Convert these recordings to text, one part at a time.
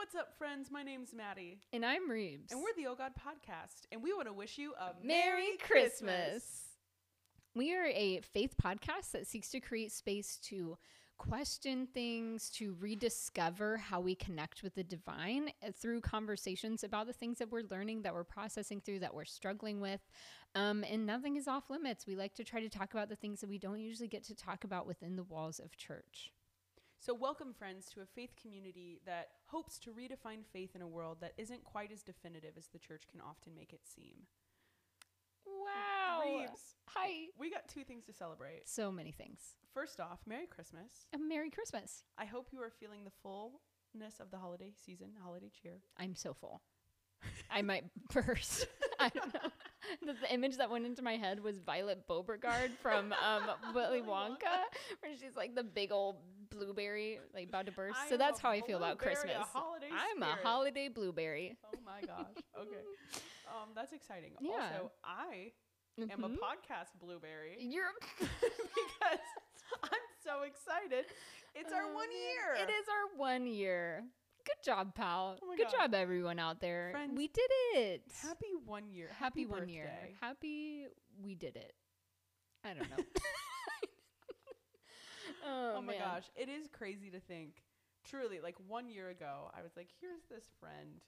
What's up, friends? My name's Maddie, And I'm Reeves. and we're the Oh God Podcast, and we want to wish you a Merry Christmas. We are a faith podcast that seeks to create space to question things, to rediscover how we connect with the divine uh, through conversations about the things that we're learning, that we're processing through, that we're struggling with. Um, and nothing is off limits. We like to try to talk about the things that we don't usually get to talk about within the walls of church. So, welcome, friends, to a faith community that hopes to redefine faith in a world that isn't quite as definitive as the church can often make it seem. Wow. Reeves, Hi. we got two things to celebrate. So many things. First off, Merry Christmas. A Merry Christmas. I hope you are feeling the fullness of the holiday season, holiday cheer. I'm so full. I might burst. I don't know. The, the image that went into my head was Violet Beauregarde from um, Willy Wonka, where she's like the big old blueberry, like about to burst. I so that's how I feel about Christmas. A I'm spirit. a holiday blueberry. Oh my gosh. Okay. Um, that's exciting. Yeah. Also, I am a Mhm. podcast blueberry You're because I'm so excited. It's our Oh, one year. It is our one year. Good job, pal. Oh Good God. job, everyone out there. Friends, we did it. Happy one year. Happy one year. Happy we did it. I don't know. oh, Oh, my man. gosh. It is crazy to think. Truly, like one year ago, I was like, here's this friend.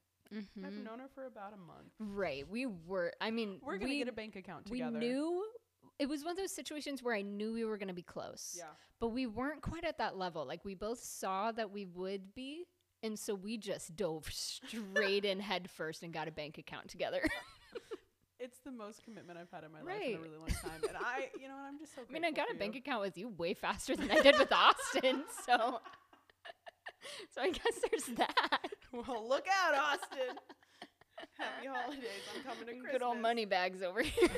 I've Mhm. known her for about a month. Right. We were. I mean, We're going to we, get a bank account we knew it was one of those situations where I knew we were going to be close. Yeah. But we weren't quite at that level. Like we both saw that we would be, and so we just dove straight in head first and got a bank account together. The most commitment I've had in my life in Right. a really long time. And I, you know what, I'm just so I mean, I grateful got a for bank you. account with you way faster than I did with Austin, so so I guess there's that. Well, look out, Austin. Happy holidays. I'm coming to Christmas. Good old money bags over here.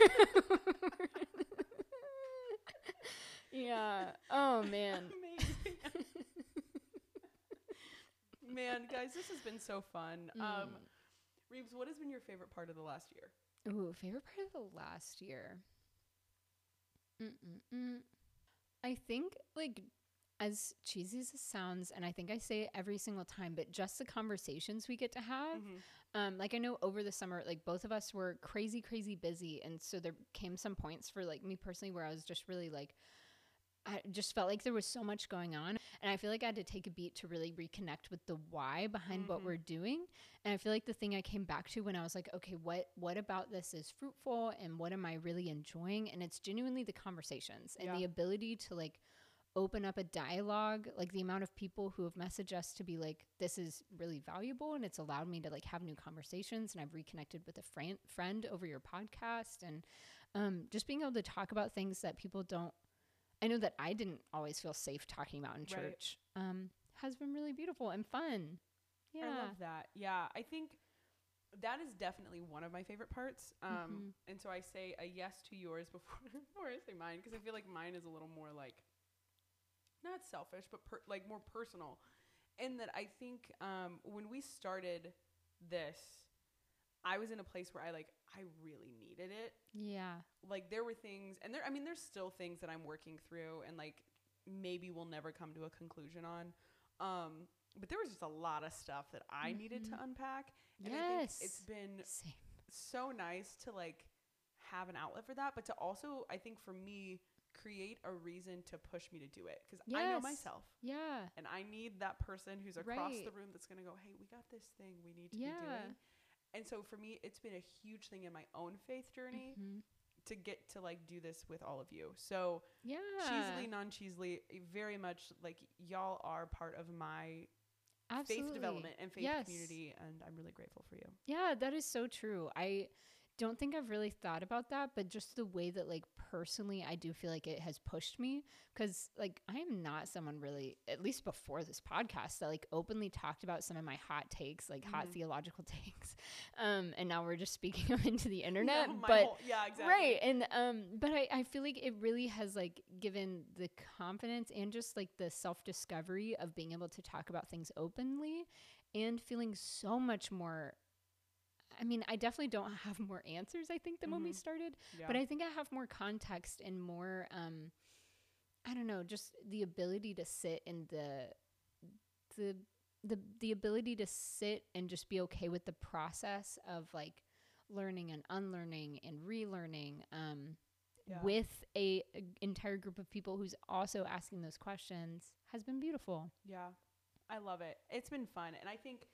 yeah. Oh man. Amazing. Man, guys, this has been so fun. Um, Mm. Reeves, what has been your favorite part of the last year? Ooh, favorite part of the last year. Mm-mm-mm. I think like as cheesy as it sounds, and I think I say it every single time, but just the conversations we get to have. Mhm. Um, like I know over the summer, like both of us were crazy, crazy busy, and so there came some points for like me personally where I was just really like, I just felt like there was so much going on, and I feel like I had to take a beat to really reconnect with the why behind what Mhm. we're doing. And I feel like the thing I came back to when I was like, okay, what what about this is fruitful, and what am I really enjoying? And it's genuinely the conversations and Yeah. the ability to like open up a dialogue like the amount of people who have messaged us to be like this is really valuable and it's allowed me to like have new conversations and i've reconnected with a friend friend over your podcast and um, just being able to talk about things that people don't i know that i didn't always feel safe talking about in Right. church um, has been really beautiful and fun yeah I love that. Yeah, I think that is definitely one of my favorite parts. Um, Mhm. And so I say a yes to yours before, before I say mine because I feel like mine is a little more like, not selfish, but per, like more personal. In that I think um, when we started this, I was in a place where I like, I really needed it. yeah. Like there were things and there i mean there's still things that i'm working through and like maybe we'll never come to a conclusion on. Um but there was just a lot of stuff that i needed to Mhm. unpack. And i think it's Yes. been same. so nice to like have an outlet for that but to also i think for me create a reason to push me to do it. Because i know myself. Yeah. And i need that person who's across the room that's going to go hey we got this thing we need to be doing and so for me it's been a huge thing in my own faith journey Mhm. to get to like do this with all of you. So yeah cheesily, non cheesily, very much like y'all are part of my Absolutely. faith development and faith Yes. community, and I'm really grateful for you. Yeah, that is so true. I don't think I've really thought about that, but just the way that like personally I do feel like it has pushed me cuz like I am not someone really at least before this podcast that like openly talked about some of my hot takes, like hot Mhm. theological takes. Um and now we're just speaking them into the internet, No, but whole- yeah, exactly. Right. And um but I, I feel like it really has like given the confidence and just like the self discovery of being able to talk about things openly and feeling so much more I mean, I definitely don't have more answers, I think, than when we Mhm. started. Yeah. But I think I have more context and more um I don't know, just the ability to sit in the the the the ability to sit and just be okay with the process of like learning and unlearning and relearning um, Yeah. with a, a entire group of people who's also asking those questions has been beautiful. Yeah, I love it. It's been fun. And I think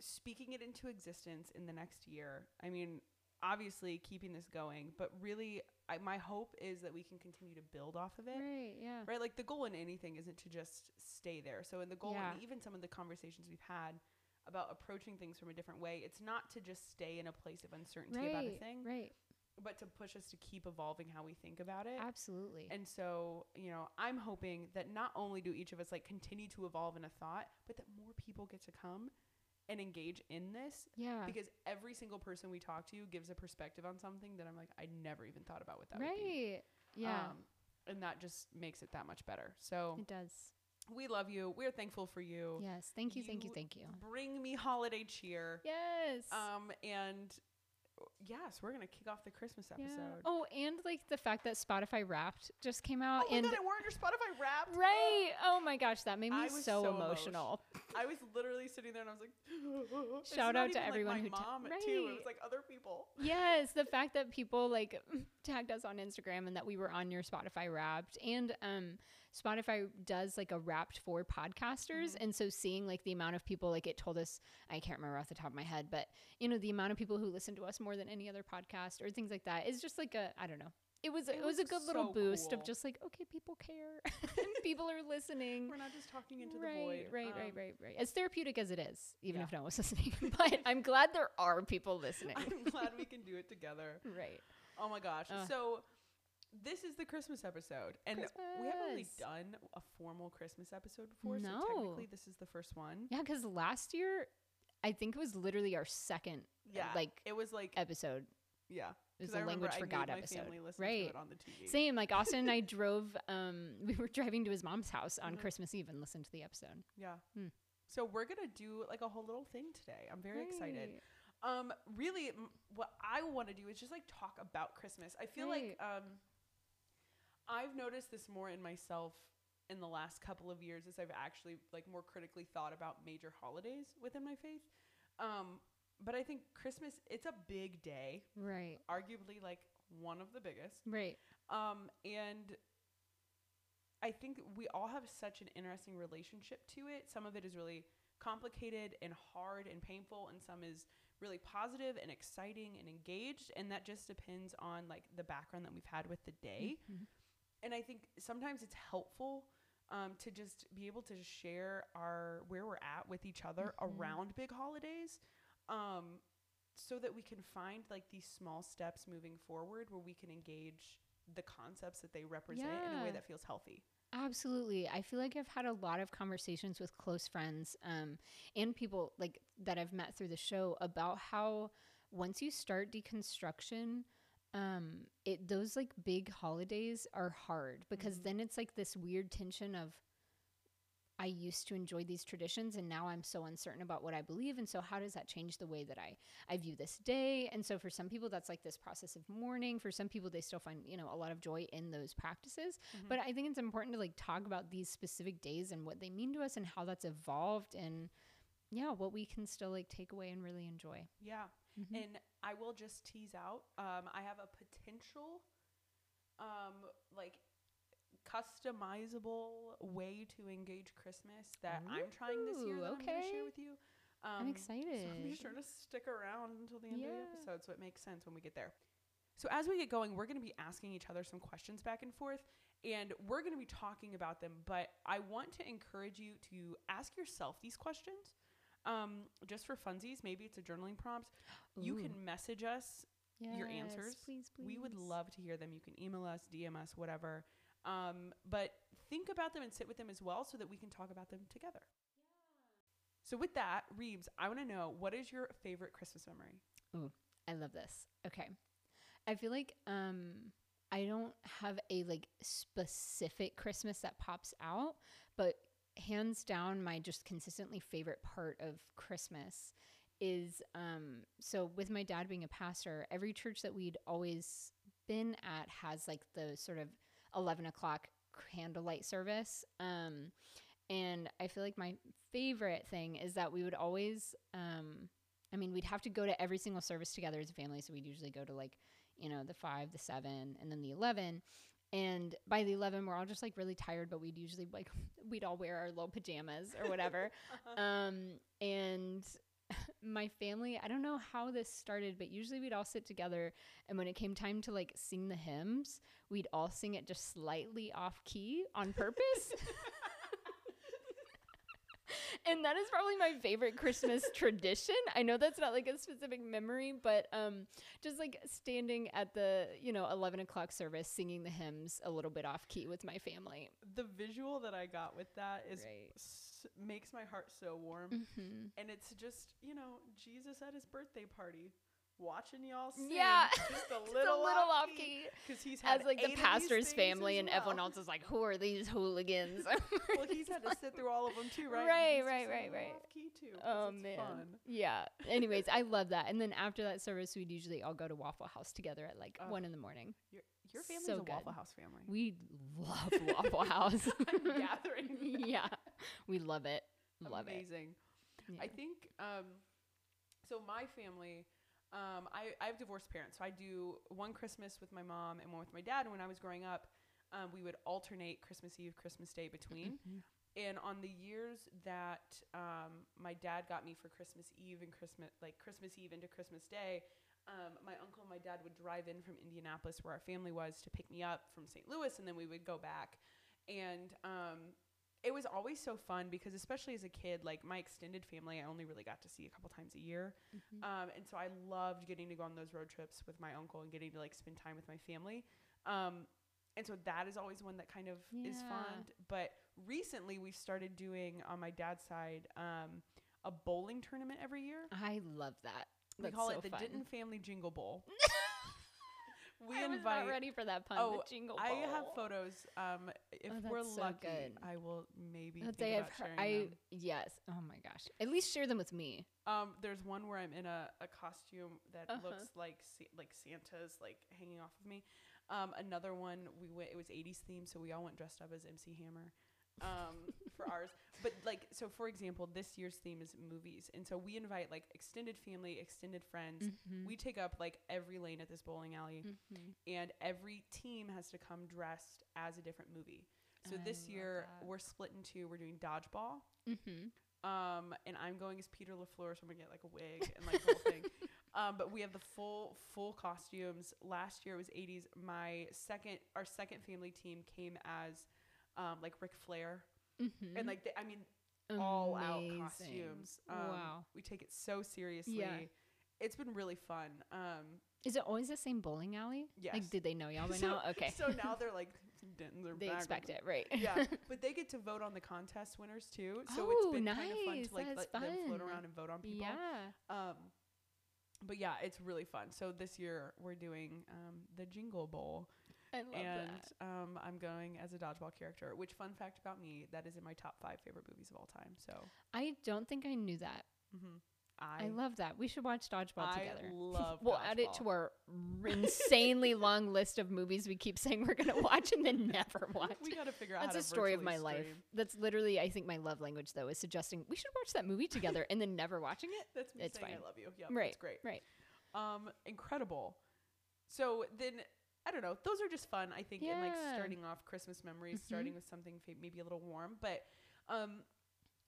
speaking it into existence in the next year, I mean, obviously keeping this going, but really, I, my hope is that we can continue to build off of it. Right, yeah. Right? Like the goal in anything isn't to just stay there. So, in the goal, Yeah. and even some of the conversations we've had about approaching things from a different way, it's not to just stay in a place of uncertainty about a thing, right. but to push us to keep evolving how we think about it. Absolutely. And so, you know, I'm hoping that not only do each of us like continue to evolve in a thought, but that more people get to come and engage in this yeah. because every single person we talk to gives a perspective on something that I'm like, I never even thought about what that would be. right. Yeah. Um, and that just makes it that much better. So it does. we love you. We're thankful for you. Yes. Thank you, thank you, You thank you. Bring me holiday cheer. Yes. Um, and yes, we're gonna kick off the Christmas Yeah. episode. Oh, and like the fact that Spotify Wrapped just came out Oh and god, and we're under Spotify Wrapped. right. Oh my gosh, that made me so, so emotional. I was literally sitting there and I was like, Shout out to like, everyone my who mom too. It was like other people. yes, the fact that people like tagged us on Instagram and that we were on your Spotify Wrapped and um Spotify does like a Wrapped for podcasters Mhm. and so seeing like the amount of people like it told us I can't remember off the top of my head but you know the amount of people who listen to us more than any other podcast or things like that is just like a I don't know. It was It it, was a good little boost cool. of just like okay people care and people are listening. We're not just talking into right, the void. Right, right, Um, right, right. As therapeutic as it is, even Yeah. if no one's listening. but I'm glad there are people listening. I'm glad we can do it together. right. Oh my gosh. Ugh. So this is the Christmas episode. And we haven't really done a formal Christmas episode before. So No. technically this is the first one. Yeah, because last year, I think it was literally our second Yeah. like it was like episode. yeah. It was a language for God episode. to Right. it on the TV. Same. Like Austin and I drove. Um, we were driving to his mom's house on Mhm. Christmas Eve and listened to the episode. Yeah. Hmm. So we're gonna do like a whole little thing today. I'm very excited. Um, really, m- what I want to do is just like talk about Christmas. I feel like um, I've noticed this more in myself in the last couple of years as I've actually like more critically thought about major holidays within my faith. Um, but I think Christmas it's a big day, Right. arguably like one of the biggest. Right. Um, and I think we all have such an interesting relationship to it. Some of it is really complicated and hard and painful, and some is really positive and exciting and engaged. And that just depends on like the background that we've had with the day. Mhm. And I think sometimes it's helpful um, to just be able to share our where we're at with each other Mhm. around big holidays. Um, so that we can find like these small steps moving forward where we can engage the concepts that they represent in a way that feels healthy. Absolutely. I feel like I've had a lot of conversations with close friends um, and people like that I've met through the show about how once you start deconstruction, um, it those like big holidays are hard because Mhm. then it's like this weird tension of I used to enjoy these traditions and now I'm so uncertain about what I believe and so how does that change the way that I I view this day and so for some people that's like this process of mourning for some people they still find you know a lot of joy in those practices but I think it's important to like talk about these specific days and what they mean to us and how that's evolved and yeah, what we can still like take away and really enjoy. yeah. Mhm. And I will just tease out um, I have a potential um, like customizable way to engage Christmas that I'm trying this year Ooh, that I'm going to okay. share with you. Um, I'm So excited. I'm be sure to stick around until the end of the episode so it makes sense when we get there. So as we get going, we're going to be asking each other some questions back and forth and we're going to be talking about them, but I want to encourage you to ask yourself these questions. Um, just for funsies, maybe it's a journaling prompt. You Ooh. can message us. your answers. Please, please. We would love to hear them. You can email us, DM us, whatever. Um, but think about them and sit with them as well so that we can talk about them together. So with that, Reeves, I want to know what is your favorite Christmas memory? Oh, I love this. Okay. I feel like um I don't have a like specific Christmas that pops out, but hands down my just consistently favorite part of Christmas is um so with my dad being a pastor, every church that we'd always been at has like the sort of eleven o'clock candlelight service. Um And I feel like my favorite thing is that we would always, um, I mean, we'd have to go to every single service together as a family. So we'd usually go to like, you know, the five, the seven, and then the 11. And by the 11, we're all just like really tired, but we'd usually like, we'd all wear our little pajamas or whatever. um, and my family, I don't know how this started, but usually we'd all sit together. And when it came time to like sing the hymns, we'd all sing it just slightly off key on purpose. And that is probably my favorite Christmas tradition. I know that's not like a specific memory, but um, just like standing at the you know eleven o'clock service, singing the hymns a little bit off key with my family. The visual that I got with that is Right. s- makes my heart so warm, Mm-hmm. and it's just you know Jesus at his birthday party, watching y'all sing. Yeah. just a little, a little off key. because he's had As like the pastor's family and well. everyone else is like, who are these hooligans? well, he's had to sit through all of them too, right? Right, right, right, right. Key too. Oh man. fun. Yeah. Anyways, I love that. And then after that service, we'd usually all go to Waffle House together at like Ugh. one in the morning. Your, your family's So a good. Waffle House family. We love Waffle House. I'm gathering. yeah. We love it. Love it. Amazing. Yeah. I think um, so. My family, um, I, I have divorced parents, so I do one Christmas with my mom and one with my dad. And when I was growing up, um, we would alternate Christmas Eve, Christmas Day between. Mhm. And on the years that um, my dad got me for Christmas Eve and Christmas, like Christmas Eve into Christmas Day, um, my uncle and my dad would drive in from Indianapolis, where our family was, to pick me up from St. Louis, and then we would go back. And um, it was always so fun because, especially as a kid, like my extended family, I only really got to see a couple times a year. Mhm. Um, and so I loved getting to go on those road trips with my uncle and getting to like spend time with my family. Um, and so that is always one that kind of is fond. But recently we've started doing on my dad's side um, a bowling tournament every year. I love that. We That's call so it the fun. Denton Family Jingle Bowl. we I was not ready for that pun. Oh, the jingle I have photos. Um, if Oh, we're so lucky, good. I will maybe Let's think say I've about heard. I them. yes. Oh my gosh. At least share them with me. Um, there's one where I'm in a, a costume that Uh-huh. looks like like Santa's like hanging off of me. Um, another one we went. It was 80s themed, so we all went dressed up as MC Hammer. Um, for ours, but like so, for example, this year's theme is movies, and so we invite like extended family, extended friends. Mhm. We take up like every lane at this bowling alley, Mhm. and every team has to come dressed as a different movie. So I this year that. we're split in two. We're doing dodgeball, Mhm. um, and I'm going as Peter La Fleur, so I'm gonna get like a wig and like the whole thing. Um, but we have the full full costumes. Last year it was 80s. My second, our second family team came as um, like Ric Flair, Mhm. and like the, I mean all out costumes. Um, wow. we take it so seriously. Yeah. It's been really fun. Um, Is it always the same bowling alley? Yes. Like, did they know y'all by So- now? Okay. so now they're like are they expect it, right? yeah, but they get to vote on the contest winners too. So Oh, it's been kind of fun to like let them float around and vote on people. yeah. Um, but yeah, it's really fun. So this year we're doing um, the Jingle Bowl, I love and that. um, I'm going as a dodgeball character. Which fun fact about me, that is in my top five favorite movies of all time. So I don't think I knew that. hmm I, I, love that. We should watch Dodgeball I together. love. We'll add it to our insanely long list of movies we keep saying we're gonna watch and then never watch. We got to figure out. That's a story of my life. That's literally, I think, my love language though is suggesting we should watch that movie together and then never watching it. That's me It's saying fine. I love you. Yeah, Right, that's great. right. Um, incredible. So then, I don't know. Those are just fun. I think, and like starting off Christmas memories, Mhm. starting with something maybe a little warm. But um,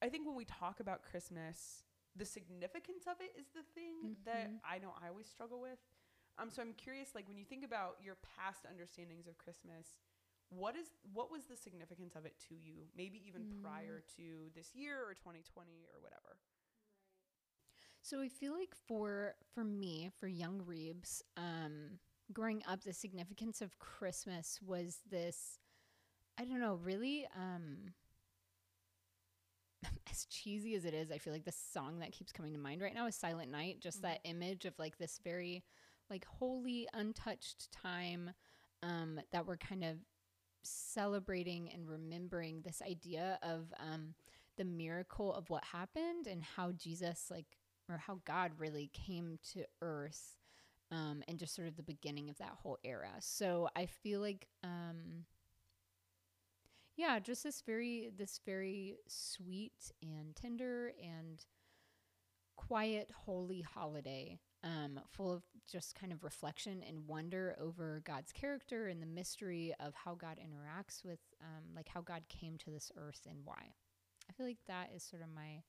I think when we talk about Christmas, the significance of it is the thing that Mhm. I know I always struggle with. Um, so I'm curious, like when you think about your past understandings of Christmas, what is what was the significance of it to you? Maybe even Mm. prior to this year or 2020 or whatever. So I feel like for for me, for young Reebs, um, growing up, the significance of Christmas was this. I don't know, really. Um, as cheesy as it is, I feel like the song that keeps coming to mind right now is "Silent Night." Just Mhm. that image of like this very, like holy, untouched time, um, that we're kind of celebrating and remembering this idea of um, the miracle of what happened and how Jesus, like, or how God really came to earth um, and just sort of the beginning of that whole era. So I feel like, um, yeah, just this very this very sweet and tender and quiet holy holiday um, full of just kind of reflection and wonder over God's character and the mystery of how God interacts with, um, like how God came to this earth and why. I feel like that is sort of my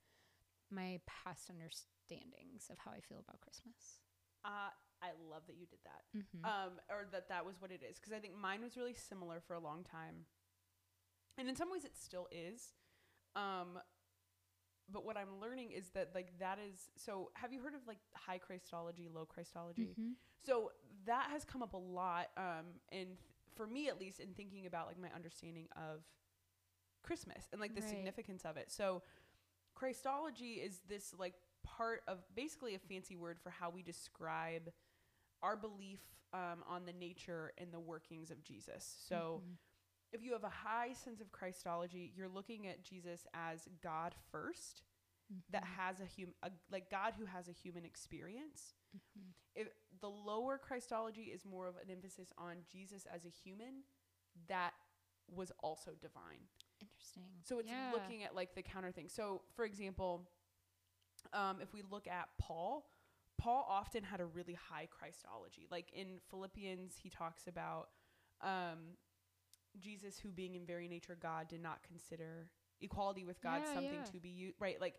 my past understandings of how I feel about Christmas. Uh, I love that you did that. Mm-hmm. um, or that that was what it is. Because I think mine was really similar for a long time, and in some ways it still is. Um, but what I'm learning is that like that is so. Have you heard of like high Christology, low Christology? Mhm. So that has come up a lot, um, and for me at least, in thinking about like my understanding of Christmas and like the Right. significance of it. So Christology is this like part of basically a fancy word for how we describe our belief um, on the nature and the workings of Jesus. So Mhm. if you have a high sense of Christology, you're looking at Jesus as God first, that Mhm. has a human, a, like God who has a human experience Mhm. if the lower Christology is more of an emphasis on Jesus as a human that was also divine. Interesting. So it's Yeah. looking at like the counter thing. So for example, um, if we look at Paul, Paul often had a really high Christology. Like in Philippians, he talks about um, Jesus, who being in very nature God, did not consider equality with God Yeah, something yeah. to be used. Right, like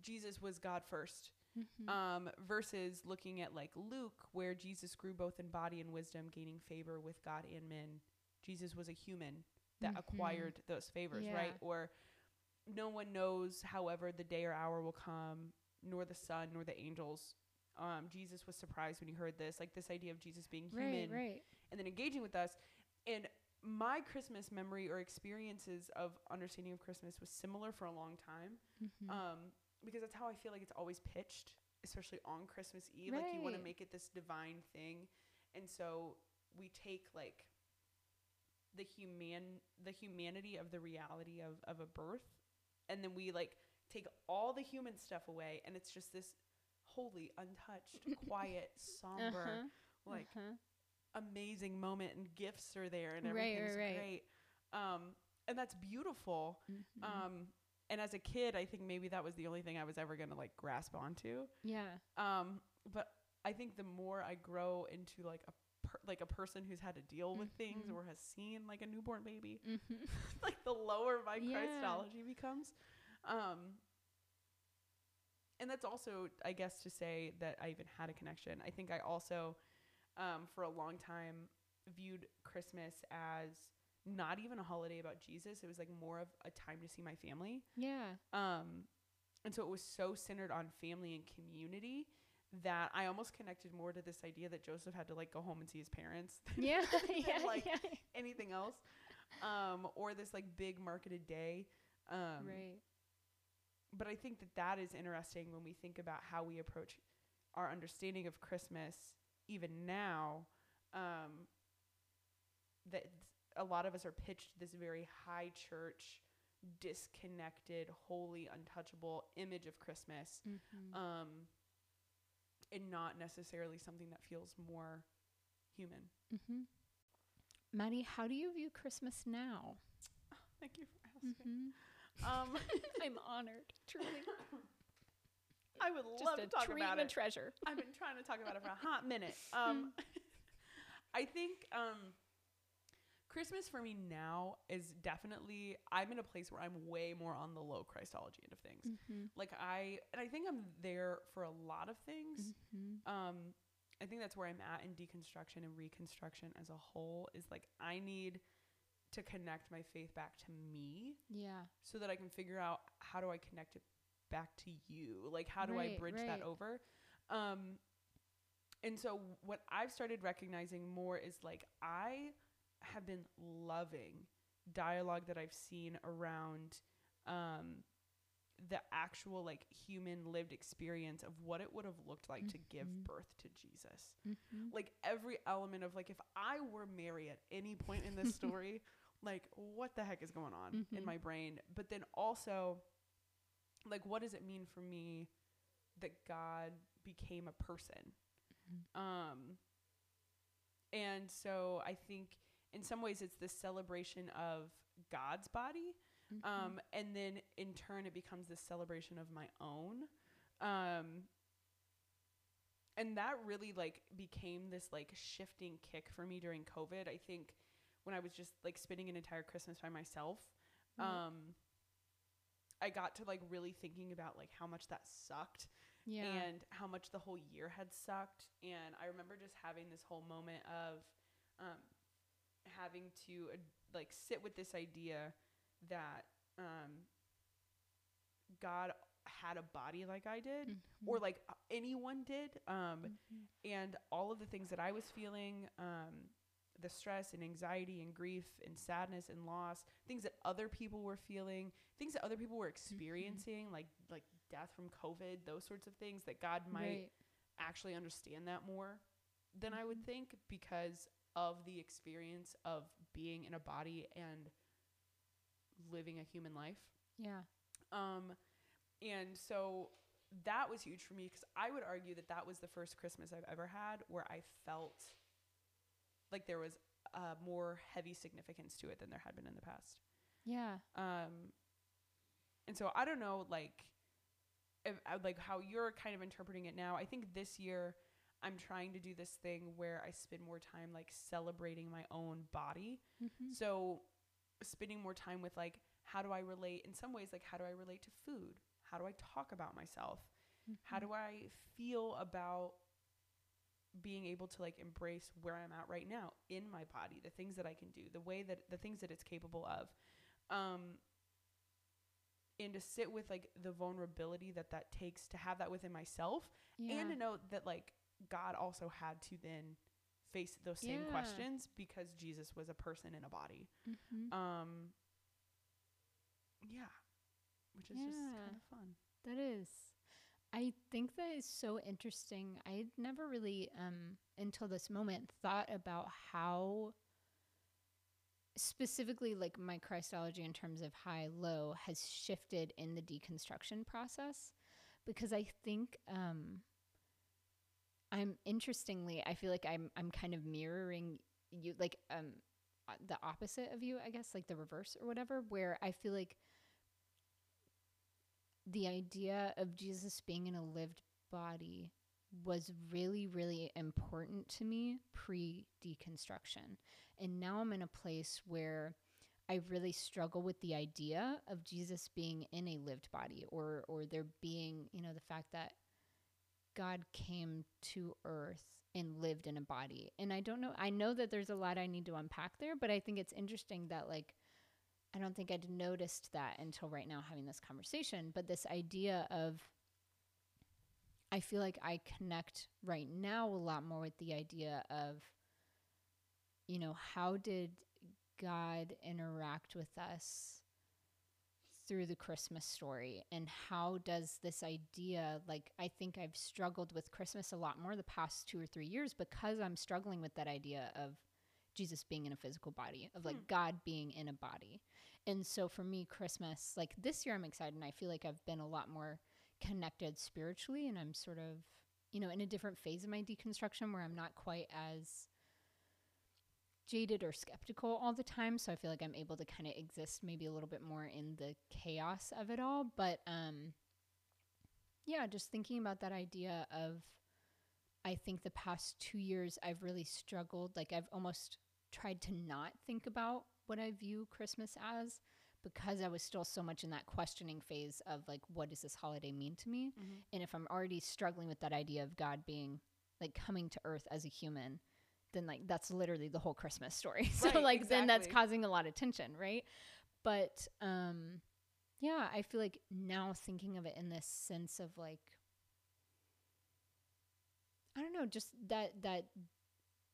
Jesus was God first Mhm. um, versus looking at like Luke, where Jesus grew both in body and wisdom, gaining favor with God and men. Jesus was a human that Mhm. acquired those favors, Yeah. right? Or no one knows, however, the day or hour will come, nor the Son, nor the angels. Um, Jesus was surprised when he heard this, like this idea of Jesus being human right, right. and then engaging with us. And my Christmas memory or experiences of understanding of Christmas was similar for a long time Mhm. um, because that's how I feel like it's always pitched, especially on Christmas Eve. Like you want to make it this divine thing, and so we take like the human the humanity of the reality of of a birth, and then we like take all the human stuff away, and it's just this holy, untouched, quiet, somber, Uh-huh. like Uh-huh. amazing moment, and gifts are there, and everything's right, right. great. Um, and that's beautiful. Mhm. Um, and as a kid, I think maybe that was the only thing I was ever gonna like grasp onto. yeah. Um, but I think the more I grow into like a per- like a person who's had to deal with things Mhm. or has seen like a newborn baby, Mhm. like the lower my Yeah. Christology becomes. Um, and that's also, I guess, to say that I even had a connection. I think I also, um, for a long time, viewed Christmas as not even a holiday about Jesus. It was like more of a time to see my family. Yeah. Um, and so it was so centered on family and community that I almost connected more to this idea that Joseph had to like go home and see his parents than Yeah. yeah. like, yeah. anything else. Um, or this like big marketed day. Um, right. But I think that that is interesting when we think about how we approach our understanding of Christmas even now. Um, that a lot of us are pitched this very high church, disconnected, holy, untouchable image of Christmas, Mhm. um, and not necessarily something that feels more human. Mhm. Maddie, how do you view Christmas now? Thank you for asking. Mhm. Um, I'm honored, truly. I would Just love to talk treat about and a it. treasure. I've been trying to talk about it for a hot minute. Um, I think um, Christmas for me now is definitely I'm in a place where I'm way more on the low Christology end of things. Mhm. Like I and I think I'm there for a lot of things. Mhm. Um, I think that's where I'm at in deconstruction and reconstruction as a whole. Is like I need to connect my faith back to me Yeah. so that I can figure out how do I connect it back to you? Like how do I bridge right. that over? Um and so what I've started recognizing more is like I have been loving dialogue that I've seen around um the actual like human lived experience of what it would have looked like to give Mhm. birth to Jesus Mhm. like every element of like if I were Mary at any point in this story, like what the heck is going on in Mhm. my brain? But then also like what does it mean for me that God became a person? Mhm. Um and so I think in some ways it's this celebration of God's body. Mhm. Um, and then in turn, it becomes this celebration of my own. Um, and that really like became this like shifting kick for me during COVID. I think when I was just like spending an entire Christmas by myself, Right. um, I got to like really thinking about like how much that sucked yeah. and how much the whole year had sucked. And I remember just having this whole moment of um, having to uh, like sit with this idea that um, God had a body like I did, or Mhm. like anyone did. Um, Mhm. and all of the things that I was feeling, um, the stress and anxiety and grief and sadness and loss, things that other people were feeling, things that other people were experiencing, like like death from COVID, those sorts of things that God might right. actually understand that more than I would Mhm. think because of the experience of being in a body and living a human life. Yeah. Um, and so that was huge for me because I would argue that that was the first Christmas I've ever had where I felt like there was a more heavy significance to it than there had been in the past. Yeah. Um, and so I don't know, like, if, uh, like how you're kind of interpreting it now. I think this year I'm trying to do this thing where I spend more time like celebrating my own body. Mhm. So spending more time with like how do I relate in some ways like how do I relate to food? How do I talk about myself? How Mhm. do I feel about being able to like embrace where I'm at right now in my body, the things that I can do, the way that the things that it's capable of. Um and to sit with like the vulnerability that that takes to have that within myself yeah. and to know that like God also had to then face those same Yeah. questions because Jesus was a person in a body. Mhm. Um yeah, which is just kind of fun. That is. I think that is so interesting. I had never really, um, until this moment, thought about how specifically like my Christology in terms of high low has shifted in the deconstruction process because I think um I'm interestingly I feel like I'm I'm kind of mirroring you like um the opposite of you I guess like the reverse or whatever where I feel like the idea of Jesus being in a lived body was really, really important to me pre deconstruction. And now I'm in a place where I really struggle with the idea of Jesus being in a lived body or, or there being, you know, the fact that God came to earth and lived in a body. And I don't know, I know that there's a lot I need to unpack there, but I think it's interesting that, like, I don't think I'd noticed that until right now having this conversation. But this idea of, I feel like I connect right now a lot more with the idea of, you know, how did God interact with us through the Christmas story? And how does this idea, like, I think I've struggled with Christmas a lot more the past two or three years because I'm struggling with that idea of Jesus being in a physical body, of like Hmm. God being in a body. And so for me, Christmas, like this year, I'm excited and I feel like I've been a lot more connected spiritually and I'm sort of, you know, in a different phase of my deconstruction where I'm not quite as jaded or skeptical all the time. So I feel like I'm able to kind of exist maybe a little bit more in the chaos of it all. But um, yeah, just thinking about that idea of, I think the past two years I've really struggled. Like I've almost tried to not think about what I view Christmas as because I was still so much in that questioning phase of like, what does this holiday mean to me? And if I'm already struggling with that idea of God being like coming to earth as a human, then like that's literally the whole Christmas story. so Right, like then that's causing a lot of tension, right? But um yeah, I feel like now thinking of it in this sense of like I don't know, just that that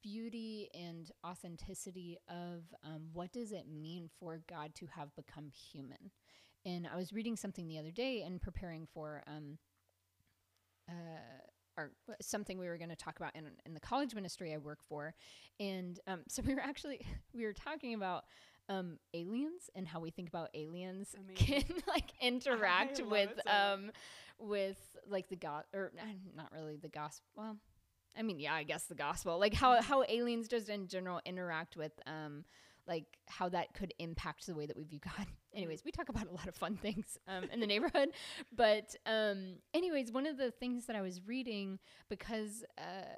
beauty and authenticity of um, what does it mean for God to have become human. And I was reading something the other day and preparing for um, uh, or something we were going to talk about in, in the college ministry I work for. And um, so we were actually, we were talking about um, aliens and how we think about aliens Amazing. can like interact with, so um, with like the God or uh, not really the gospel. Well, I mean, yeah, I guess the gospel, like how, Mm-hmm. how aliens just in general interact with, um, like how that could impact the way that we view God. anyways, we talk about a lot of fun things um, in the neighborhood. But, um, anyways, one of the things that I was reading because uh,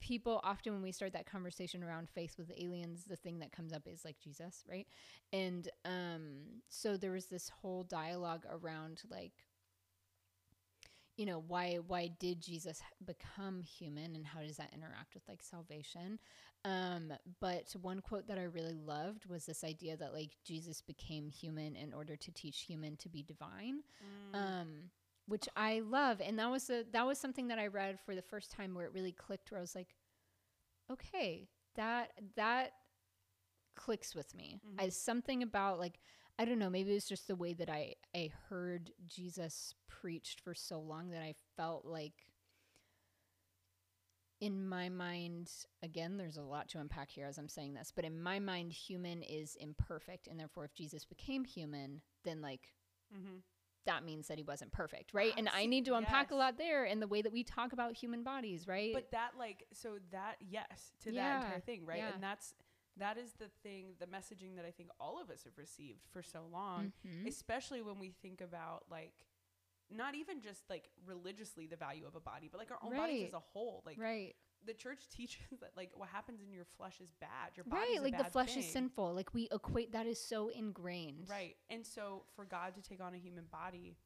people often, when we start that conversation around faith with aliens, the thing that comes up is like Jesus, right? And um, so there was this whole dialogue around like, you know why why did jesus become human and how does that interact with like salvation um but one quote that i really loved was this idea that like jesus became human in order to teach human to be divine Mm. um which i love and that was a that was something that i read for the first time where it really clicked where i was like okay that that clicks with me Mhm. as something about like I don't know, maybe it's just the way that I I heard Jesus preached for so long that I felt like in my mind again there's a lot to unpack here as I'm saying this, but in my mind human is imperfect and therefore if Jesus became human, then like mm-hmm. that means that he wasn't perfect, right? And I need to unpack a lot there in the way that we talk about human bodies, right? But that like so that yes to that entire thing, right? yeah. And that's that is the thing, the messaging that I think all of us have received for so long, Mhm. especially when we think about like not even just like religiously the value of a body, but like our own bodies as a whole. Like right. the church teaches that like what happens in your flesh is bad. Your body Right, like the flesh is sinful. Like we equate that is so ingrained. Right. And so for God to take on a human body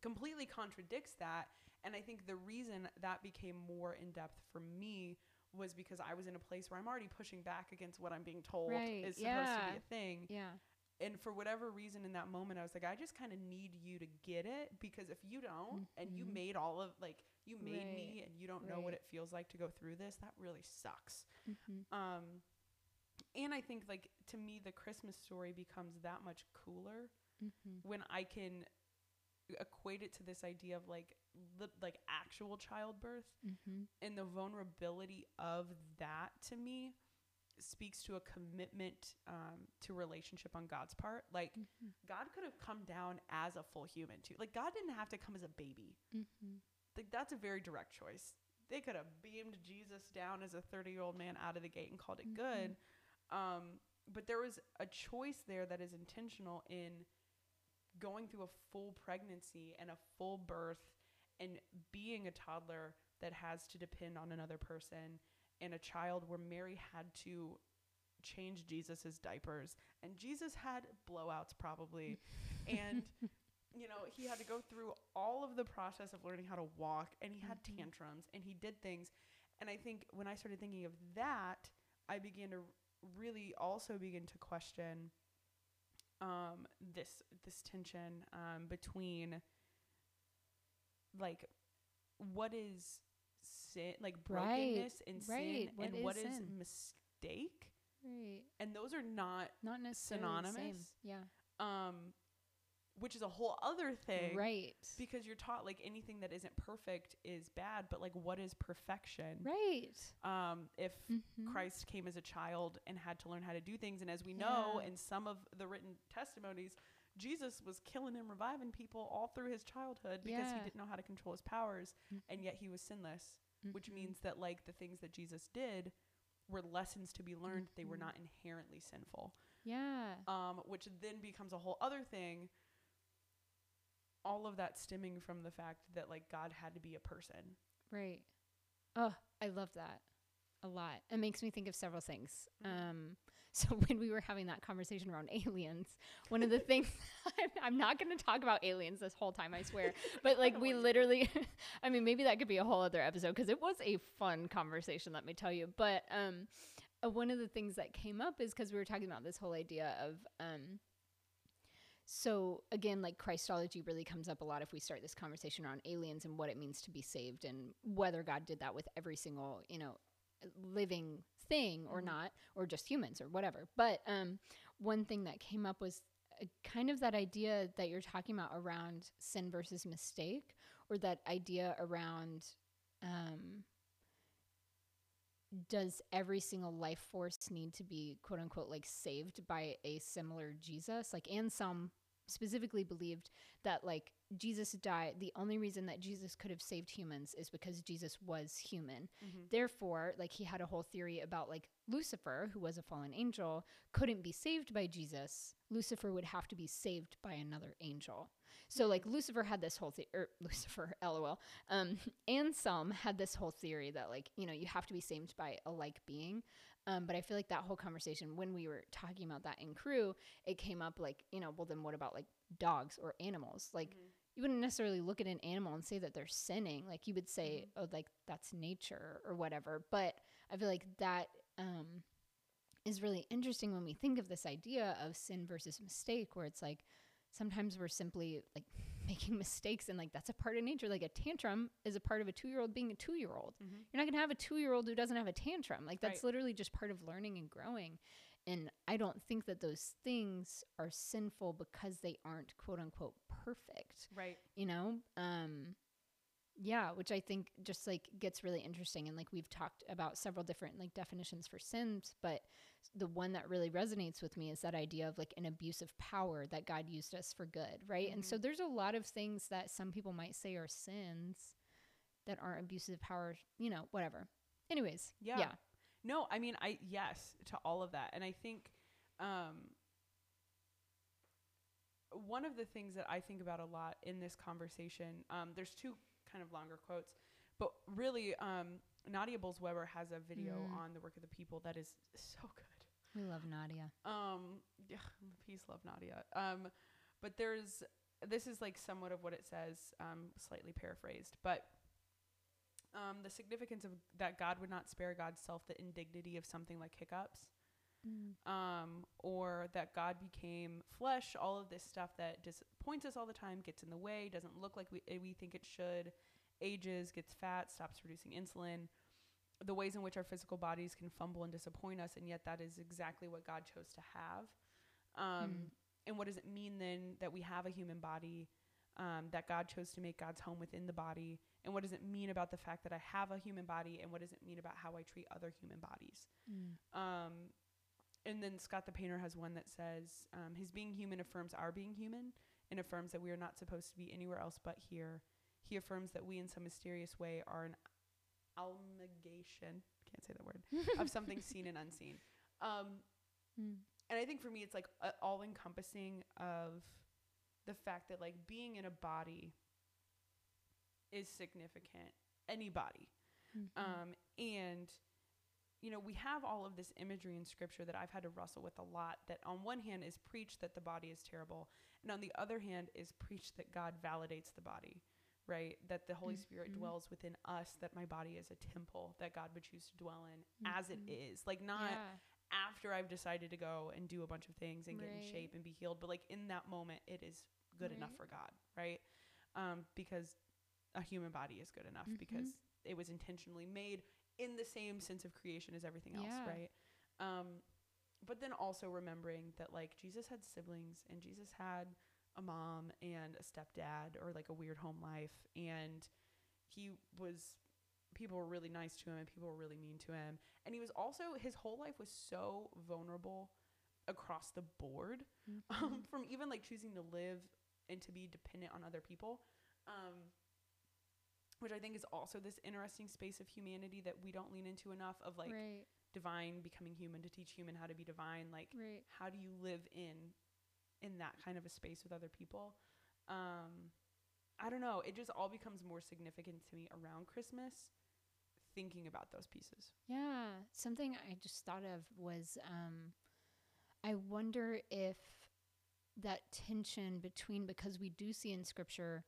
completely contradicts that. And I think the reason that became more in depth for me was because I was in a place where I'm already pushing back against what I'm being told Right, is supposed to be a thing. Yeah. And for whatever reason in that moment, I was like, I just kind of need you to get it because if you don't and you Mhm. made all of like, you made me and you don't know what it feels like to go through this, that really sucks. Mm-hmm. Um, and I think like to me, the Christmas story becomes that much cooler Mm-hmm. when I can equate it to this idea of like li- like actual childbirth Mm-hmm. and the vulnerability of that to me speaks to a commitment um, to relationship on God's part. Like Mm-hmm. God could have come down as a full human too. Like God didn't have to come as a baby. Mm-hmm. Like that's a very direct choice. They could have beamed Jesus down as a 30 year old man out of the gate and called it Mhm. good. Um, but there was a choice there that is intentional in going through a full pregnancy and a full birth and being a toddler that has to depend on another person and a child where Mary had to change Jesus's diapers. And Jesus had blowouts probably. And you know he had to go through all of the process of learning how to walk and he had Mhm. tantrums and he did things. And I think when I started thinking of that I began to really also begin to question um this this tension um between like what is sin like Right, brokenness and sin right. What and is what is sin? mistake Right. and those are not Not necessarily the same. Synonymous? Yeah. um which is a whole other thing Right. because you're taught like anything that isn't perfect is bad but like what is perfection Right. um if Mhm. Christ came as a child and had to learn how to do things. And as we know Yeah. in some of the written testimonies, Jesus was killing and reviving people all through his childhood because he didn't know how to control his powers, and yet he was sinless, which Mhm. means that like the things that Jesus did were lessons to be learned. They were Mhm. not inherently sinful. Yeah. Um, which then becomes a whole other thing. All of that stemming from the fact that like God had to be a person. Right. Oh, I love that a lot. It makes me think of several things. Mhm. Um, so when we were having that conversation around aliens, one of the things I'm, I'm not going to talk about aliens this whole time, I swear. But like we literally, I mean, maybe that could be a whole other episode because it was a fun conversation. Let me tell you. But um, uh, one of the things that came up is because we were talking about this whole idea of um. So again, like Christology really comes up a lot if we start this conversation around aliens and what it means to be saved and whether God did that with every single, you know, living thing or Mhm. not, or just humans or whatever. But um, one thing that came up was uh, kind of that idea that you're talking about around sin versus mistake, or that idea around um, does every single life force need to be quote unquote like saved by a similar Jesus? Like Anselm specifically believed that like Jesus died, the only reason that Jesus could have saved humans is because Jesus was human. Mhm. Therefore, like he had a whole theory about like Lucifer, who was a fallen angel, couldn't be saved by Jesus. Lucifer would have to be saved by another angel. So like Lucifer had this whole theory, or Lucifer, lol. Um, Anselm had this whole theory that like you know you have to be saved by a like being. Um, but I feel like that whole conversation when we were talking about that in Cru, it came up like you know, well then what about like dogs or animals? Like Mhm. you wouldn't necessarily look at an animal and say that they're sinning. Like you would say, Mm-hmm. oh, like that's nature or whatever. But I feel like that um, is really interesting when we think of this idea of sin versus mistake, where it's like sometimes we're simply like making mistakes and like that's a part of nature. Like a tantrum is a part of a two year old being a two year old. Mhm. You're not going to have a two year old who doesn't have a tantrum. Like that's Right. literally just part of learning and growing. And I don't think that those things are sinful because they aren't quote unquote perfect Right. you know um yeah which i think just like gets really interesting and like we've talked about several different like definitions for sins but the one that really resonates with me is that idea of like an abuse of power that god used us for good right and so there's a lot of things that some people might say are sins that aren't abuses of power you know whatever anyways Yeah. yeah No, I mean, I yes to all of that, and I think um, one of the things that I think about a lot in this conversation. Um, there's two kind of longer quotes, but really, um, Nadia Bolz-Weber has a video Mm. on the work of the people that is so good. We love nadia Um, yeah, peace, love Nadia. Um, but there's this is like somewhat of what it says, um, slightly paraphrased, but um, the significance of that God would not spare God's self the indignity of something like hiccups, um, or that God became flesh. All of this stuff that disappoints us all the time, gets in the way, doesn't look like we we think it should, ages, gets fat, stops producing insulin. The ways in which our physical bodies can fumble and disappoint us, and yet that is exactly what God chose to have. Um, Mm. And what does it mean then that we have a human body, um, that God chose to make God's home within the body? And what does it mean about the fact that I have a human body? And what does it mean about how I treat other human bodies? Um, and then Scott the Painter has one that says, um, His being human affirms our being human and affirms that we are not supposed to be anywhere else but here. He affirms that we, in some mysterious way, are an almigation, can't say that word, of something seen and unseen. Um, Mm. and I think for me, it's like uh, all encompassing of the fact that like being in a body is significant. Any body. Mm-hmm. Um, and you know, we have all of this imagery in scripture that I've had to wrestle with a lot that on one hand is preached that the body is terrible, and on the other hand is preached that God validates the body, right? That the Holy Spirit Mhm. dwells within us, that my body is a temple that God would choose to dwell in as it Mhm. is. Like not yeah. after I've decided to go and do a bunch of things and get in shape and be healed, but like in that moment it is good enough for God, right? Um, because a human body is good enough Mhm. because it was intentionally made in the same sense of creation as everything else, Yeah. right? Um, but then also remembering that like Jesus had siblings and Jesus had a mom and a stepdad or like a weird home life and he was people were really nice to him and people were really mean to him. And he was also his whole life was so vulnerable across the board um, from even like choosing to live and to be dependent on other people um, which i think is also this interesting space of humanity that we don't lean into enough of like right. divine becoming human to teach human how to be divine. Like right. how do you live in in that kind of a space with other people um i don't know it just all becomes more significant to me around christmas thinking about those pieces Yeah, something I just thought of was um, I wonder if that tension between because we do see in scripture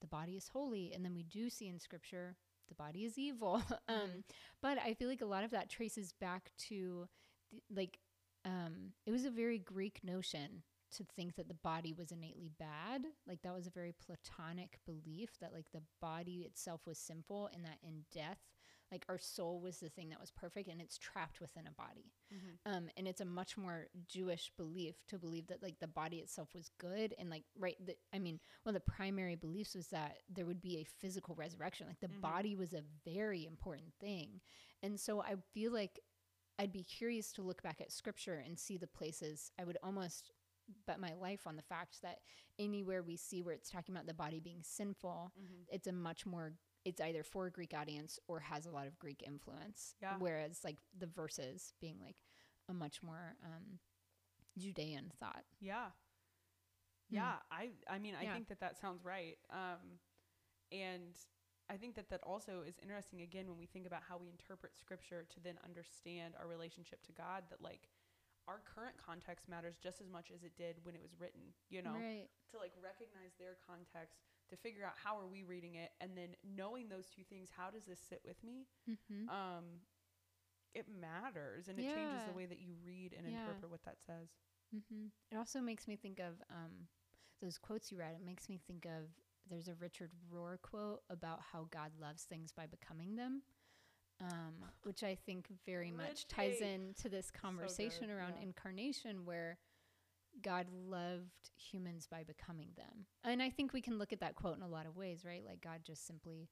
the body is holy, and then we do see in scripture the body is evil. um, Mhm. but I feel like a lot of that traces back to the, like um, it was a very Greek notion to think that the body was innately bad. Like that was a very Platonic belief that like the body itself was simple and that in death like our soul was the thing that was perfect and it's trapped within a body um, and it's a much more jewish belief to believe that like the body itself was good and like right the, i mean one of the primary beliefs was that there would be a physical resurrection like the Mhm. body was a very important thing and so i feel like i'd be curious to look back at scripture and see the places i would almost bet my life on the fact that anywhere we see where it's talking about the body being sinful, Mm-hmm. it's a much more it's either for a Greek audience or has a lot of Greek influence. Yeah. Whereas like the verses being like a much more um, Judean thought. Yeah. Hmm. Yeah, I I mean I Yeah. think that that sounds right. Um and I think that that also is interesting again when we think about how we interpret scripture to then understand our relationship to God that like our current context matters just as much as it did when it was written, you know? Right. To like recognize their context, to figure out how are we reading it and then knowing those two things, how does this sit with me? Mm-hmm. Um it matters and it changes the way that you read and Yeah. interpret what that says. Mm-hmm. It also makes me think of um, those quotes you read. It makes me think of there's a Richard Rohr quote about how God loves things by becoming them, um, which I think very much ties into this conversation good, around yeah. incarnation where God loved humans by becoming them. And I think we can look at that quote in a lot of ways, right? Like God just simply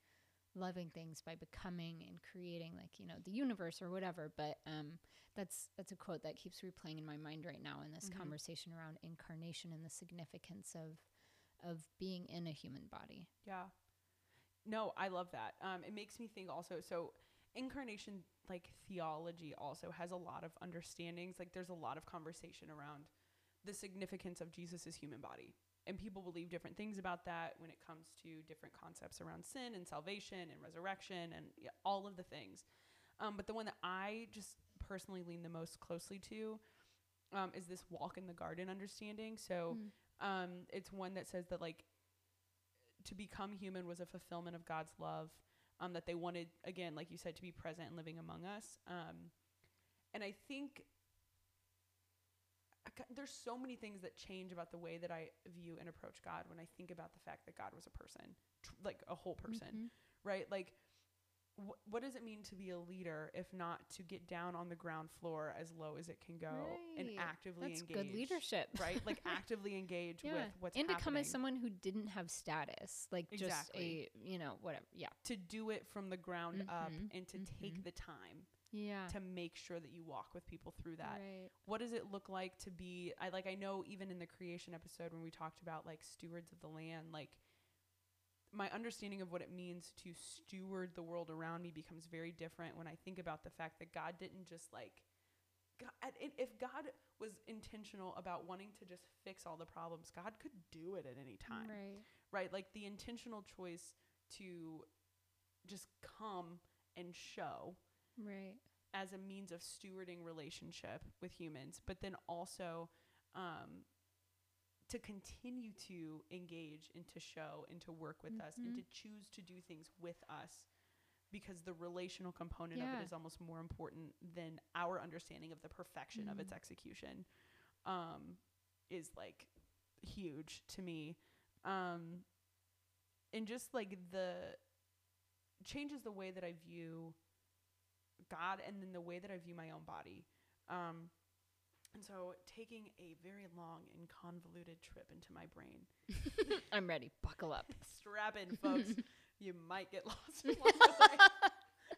loving things by becoming and creating like you know the universe or whatever but um that's that's a quote that keeps replaying in my mind right now in this Mhm. conversation around incarnation and the significance of of being in a human body Yeah. No, I love that. Um, it makes me think also. So, incarnation like theology also has a lot of understandings. Like, there's a lot of conversation around the significance of Jesus's human body, and people believe different things about that when it comes to different concepts around sin and salvation and resurrection and yeah, all of the things. Um, but the one that I just personally lean the most closely to um, is this walk in the garden understanding. So, Mm. um, it's one that says that like to become human was a fulfillment of God's love. Um, that they wanted again, like you said, to be present and living among us. Um, and I think I there's so many things that change about the way that I view and approach God when I think about the fact that God was a person, tr- like a whole person Mhm. right? Like, wh- what does it mean to be a leader if not to get down on the ground floor as low as it can go and Right. actively that's engage? good leadership right? Like actively engage yeah with what's and to happening. come as someone who didn't have status like just a you know whatever yeah to do it from the ground up Mhm, and to take mhm. the time yeah to make sure that you walk with people through that. right What does it look like to be I like I know even in the creation episode when we talked about like stewards of the land like my understanding of what it means to steward the world around me becomes very different when I think about the fact that God didn't just like God, if God was intentional about wanting to just fix all the problems, God could do it at any time. Right. Right? Like the intentional choice to just come and show right. as a means of stewarding relationship with humans, but then also um, to continue to engage and to show and to work with us and to choose to do things with us because the relational component of it is almost more important than our understanding of the perfection of its Mhm. execution um, is like huge to me um, and just like the changes the way that I view God and then the way that I view my own body. Um, and so taking a very long and convoluted trip into my brain. i'm ready buckle up Strap in, folks. you might get lost along the way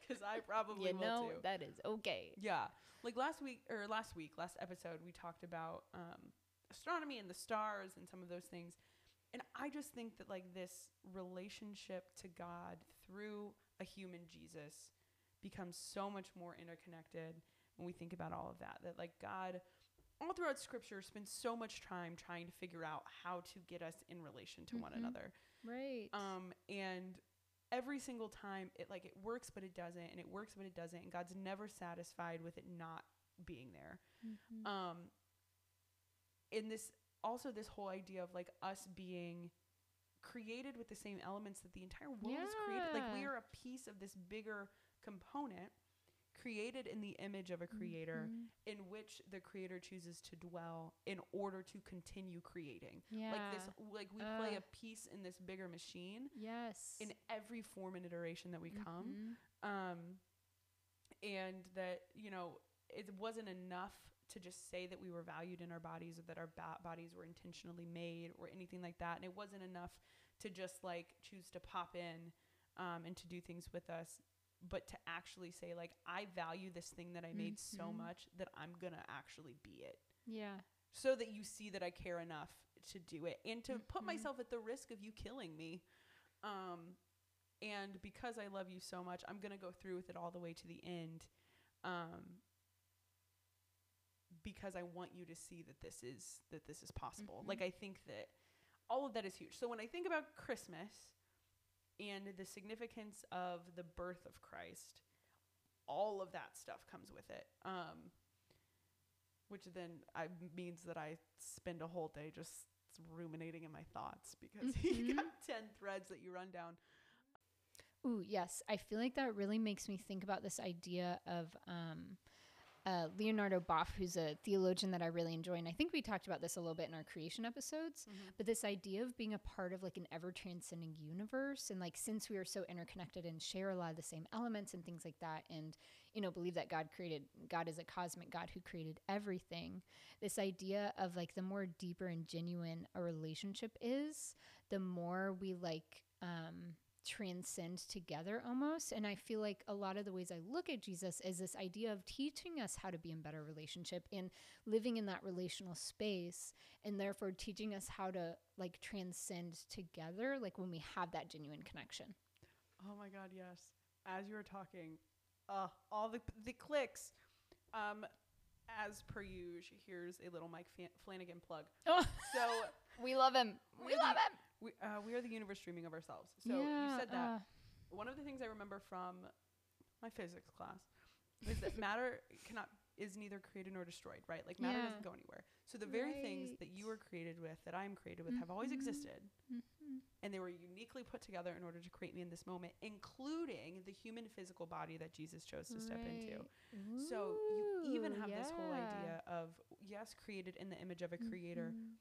because I probably you will know too. that is okay Yeah. Like last week or last week, last episode, we talked about um, astronomy and the stars and some of those things. And I just think that like this relationship to God through a human Jesus becomes so much more interconnected when we think about all of that. That like God all throughout scripture spends so much time trying to figure out how to get us in relation to one Mhm. another. right Um, and every single time it like it works but it doesn't and it works but it doesn't and God's never satisfied with it not being there. Mhm. Um in this also this whole idea of like us being created with the same elements that the entire world is created. Like we are a piece of this bigger component created in the image of a creator Mhm. in which the creator chooses to dwell in order to continue creating. yeah Like this like we play a piece in this bigger machine yes in every form and iteration that we come Mhm. um and that you know it wasn't enough to just say that we were valued in our bodies or that our ba- bodies were intentionally made or anything like that and it wasn't enough to just like choose to pop in um, and to do things with us but to actually say like i value this thing that i made so Mhm. much that i'm gonna actually be it yeah so that you see that I care enough to do it and to put Mhm. myself at the risk of you killing me. Um, and because I love you so much, I'm going to go through with it all the way to the end. Um, because I want you to see that this is that this is possible. Mhm. Like I think that all of that is huge. So when I think about Christmas and the significance of the birth of Christ, all of that stuff comes with it. Um, which then I, means that I spend a whole day just ruminating in my thoughts because you Mhm. got 10 threads that you run down. Ooh, yes. I feel like that really makes me think about this idea of um, uh, Leonardo Boff, who's a theologian that I really enjoy. And I think we talked about this a little bit in our creation episodes. But this idea of being a part of like an ever transcending universe, and like since we are so interconnected and share a lot of the same elements and things like that, and you know, believe that God created, God is a cosmic God who created everything. This idea of like the more deeper and genuine a relationship is, the more we like, um, transcend together almost and i feel like a lot of the ways i look at jesus is this idea of teaching us how to be in better relationship and living in that relational space and therefore teaching us how to like transcend together like when we have that genuine connection Oh my God, yes. As you were talking, uh, all the, the clicks. Um, as per usual, here's a little Mike Flanagan plug. oh So we love him we love him we, uh, we are the universe streaming of ourselves. So you said that. uh, One of the things I remember from my physics class is that matter cannot is neither created nor destroyed, right? Like matter Yeah. doesn't go anywhere. So the very things that you were created with, that I'm created with, have always Mhm. existed, mhm. and they were uniquely put together in order to create me in this moment, including the human physical body that Jesus chose to step into. Right. So you even Ooh, have this whole idea of yes, created in the image of a creator, Mhm.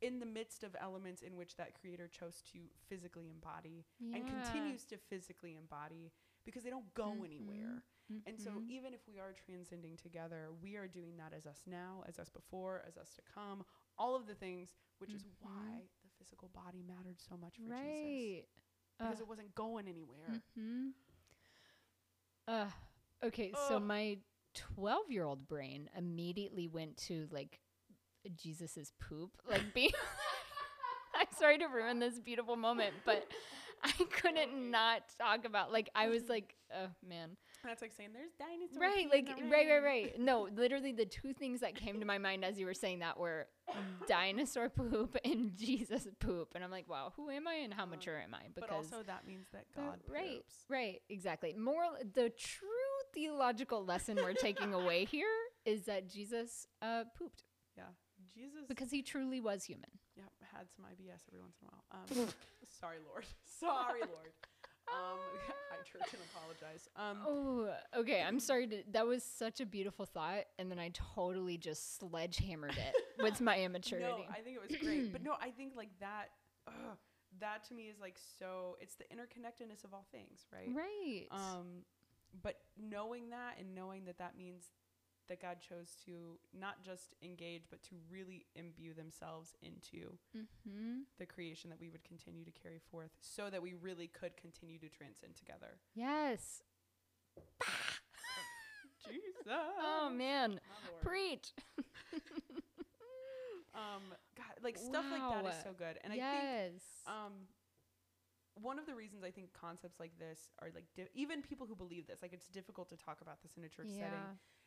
In the midst of elements in which that creator chose to physically embody and continues to physically embody because they don't go Mhm. anywhere. And so Mhm. even if we are transcending together, we are doing that as us now, as us before, as us to come, all of the things, which is Mhm. why the physical body mattered so much for Jesus. Because Ugh. it wasn't going anywhere. Uh, okay, so my 12 year old brain immediately went to like Jesus's poop. Like, being. I'm sorry to ruin this beautiful moment, but I couldn't not talk about, like, I was like, oh man. That's like saying there's dinosaurs. Right, like, right, right, right. No, literally the two things that came to my mind as you were saying that were dinosaur poop and Jesus poop. And I'm like, wow, who am I and how Uh, mature am I? But also that means that God right, poops. right, exactly. Moral, the true theological lesson we're taking away here is that Jesus uh, pooped Yeah. Jesus because he truly was human. yeah, had some IBS every once in a while. Um, sorry, Lord. Sorry, Lord. Um, hi, church, and apologize. Um, Oh, okay. I'm sorry. To, that was such a beautiful thought, and then I totally just sledgehammered it with my immaturity. No, I think it was great. but no, I think like that. Uh, that to me is like so. It's the interconnectedness of all things, right? right. Um, but knowing that and knowing that that means that God chose to not just engage, but to really imbue themselves into mm-hmm. the creation that we would continue to carry forth, so that we really could continue to transcend together. Yes. Jesus. Oh man. Preach. um, God, like stuff like that is so good, and I think yes. um one of the reasons I think concepts like this are like di- even people who believe this like it's difficult to talk about this in a church setting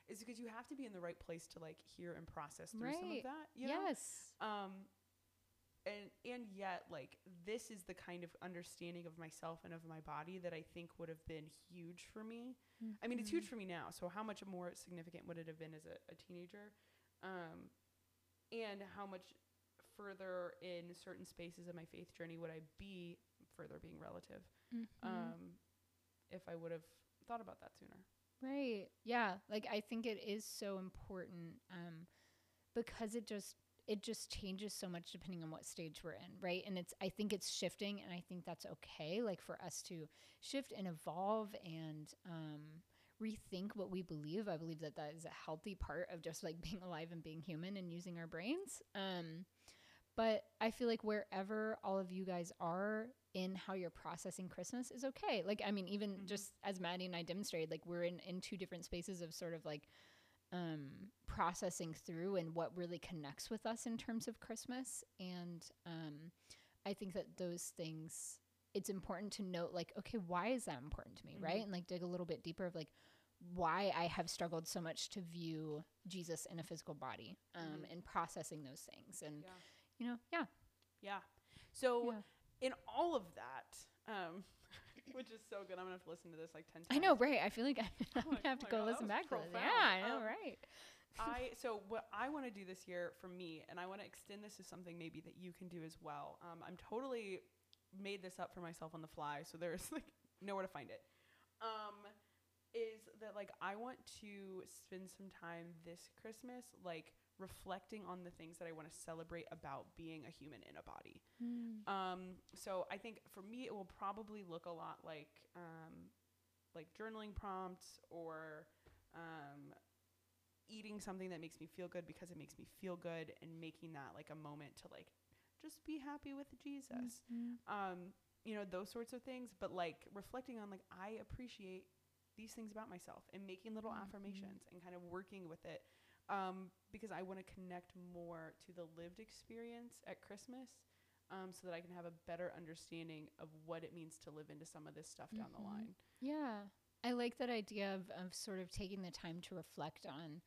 is because you have to be in the right place to like hear and process through some of that you know Yes. um and and yet like this is the kind of understanding of myself and of my body that I think would have been huge for me I mean, it's huge Mhm. for me now. So how much more significant would it have been as a, a teenager? Um, and how much further in certain spaces of my faith journey would I be, further being relative, Mhm. um, if I would have thought about that sooner? Right. Yeah. Like I think it is so important um because it just it just changes so much depending on what stage we're in, right? And it's I think it's shifting and I think that's okay like for us to shift and evolve and um rethink what we believe. I believe that that is a healthy part of just like being alive and being human and using our brains. Um but I feel like wherever all of you guys are in how you're processing Christmas is okay. Like, I mean, even Mhm. just as Maddie and I demonstrated, like we're in, in two different spaces of sort of like um, processing through and what really connects with us in terms of Christmas. And um, I think that those things, it's important to note, like, okay, why is that important to me, Mhm. right? And like dig a little bit deeper of like why I have struggled so much to view Jesus in a physical body um, Mhm. and processing those things. And, Yeah. you know, yeah. Yeah. So Yeah. In all of that, um, which is so good, I'm gonna have to listen to this like ten times. I know, right? I feel like I'm gonna have oh to go God, listen back to this. Yeah. I know, Um, right? I so what I want to do this year for me, and I want to extend this to something maybe that you can do as well. Um, I'm totally made this up for myself on the fly, so there's like nowhere to find it. Um, is that like I want to spend some time this Christmas like reflecting on the things that I want to celebrate about being a human in a body. Mm. Um, so I think for me, it will probably look a lot like um, like journaling prompts or um, eating something that makes me feel good because it makes me feel good and making that like a moment to like just be happy with Jesus. Mhm. Um, you know those sorts of things, but like reflecting on like I appreciate these things about myself and making little Mhm. affirmations and kind of working with it um, because I want to connect more to the lived experience at Christmas um, so that I can have a better understanding of what it means to live into some of this stuff down the Mhm. line. Yeah. I like that idea of, of sort of taking the time to reflect on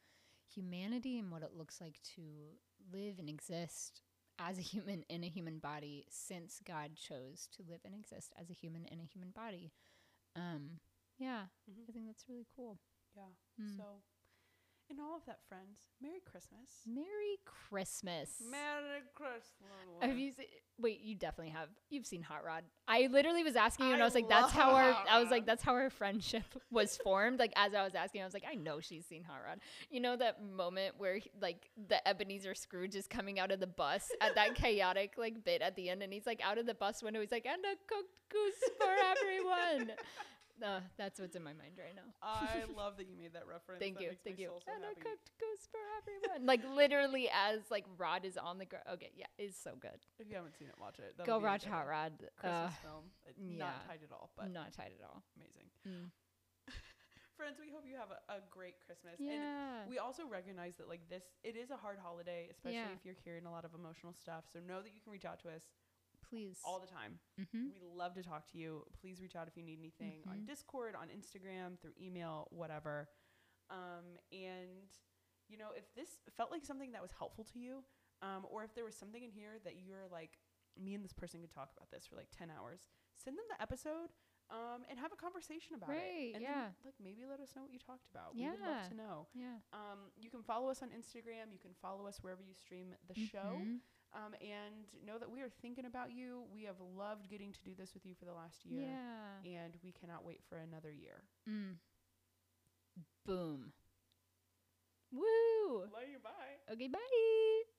humanity and what it looks like to live and exist as a human in a human body since God chose to live and exist as a human in a human body. Um, yeah, Mhm. I think that's really cool. Yeah. Mm. So, in all of that, friends, Merry Christmas. Merry Christmas. Merry Christmas. Have you se- wait, you definitely have. You've seen Hot Rod. I literally was asking you and I I was like, that's how our love I was like, that's how our friendship was formed. Like as I was asking, I was like, I know she's seen Hot Rod. You know that moment where like the Ebenezer Scrooge is coming out of the bus at that chaotic like bit at the end and he's like out of the bus window, he's like, and a cooked goose for everyone. Uh, that's what's in my mind right now. I love that you made that reference. Thank That you, thank you. so and a happy. cooked goose for everyone. like literally as like Rod is on the ground. Okay, yeah, it's so good. If you haven't seen it, watch it. That'll Go watch Hot Rod. Christmas Uh, film. Yeah. Not tight at all, but not tied at all. amazing. Mm. Friends, we hope you have a, a great Christmas. And Yeah. we also recognize that like this, it is a hard holiday, especially Yeah. if you're hearing a lot of emotional stuff. So know that you can reach out to us Please. all the time. mm-hmm. We love to talk to you. Please reach out if you need anything on Mhm. Discord, on Instagram, through email, whatever. Um, and you know, if this felt like something that was helpful to you, um, or if there was something in here that you're like, me and this person could talk about this for like ten hours, send them the episode. Um, and have a conversation about Right, it. And yeah. Then, like maybe let us know what you talked about. Yeah. We would love to know. Yeah. Um, you can follow us on Instagram. You can follow us wherever you stream the show. Um, and know that we are thinking about you. We have loved getting to do this with you for the last year. Yeah. And we cannot wait for another year. Mm. Boom. Woo. Love you. Bye. Okay, bye.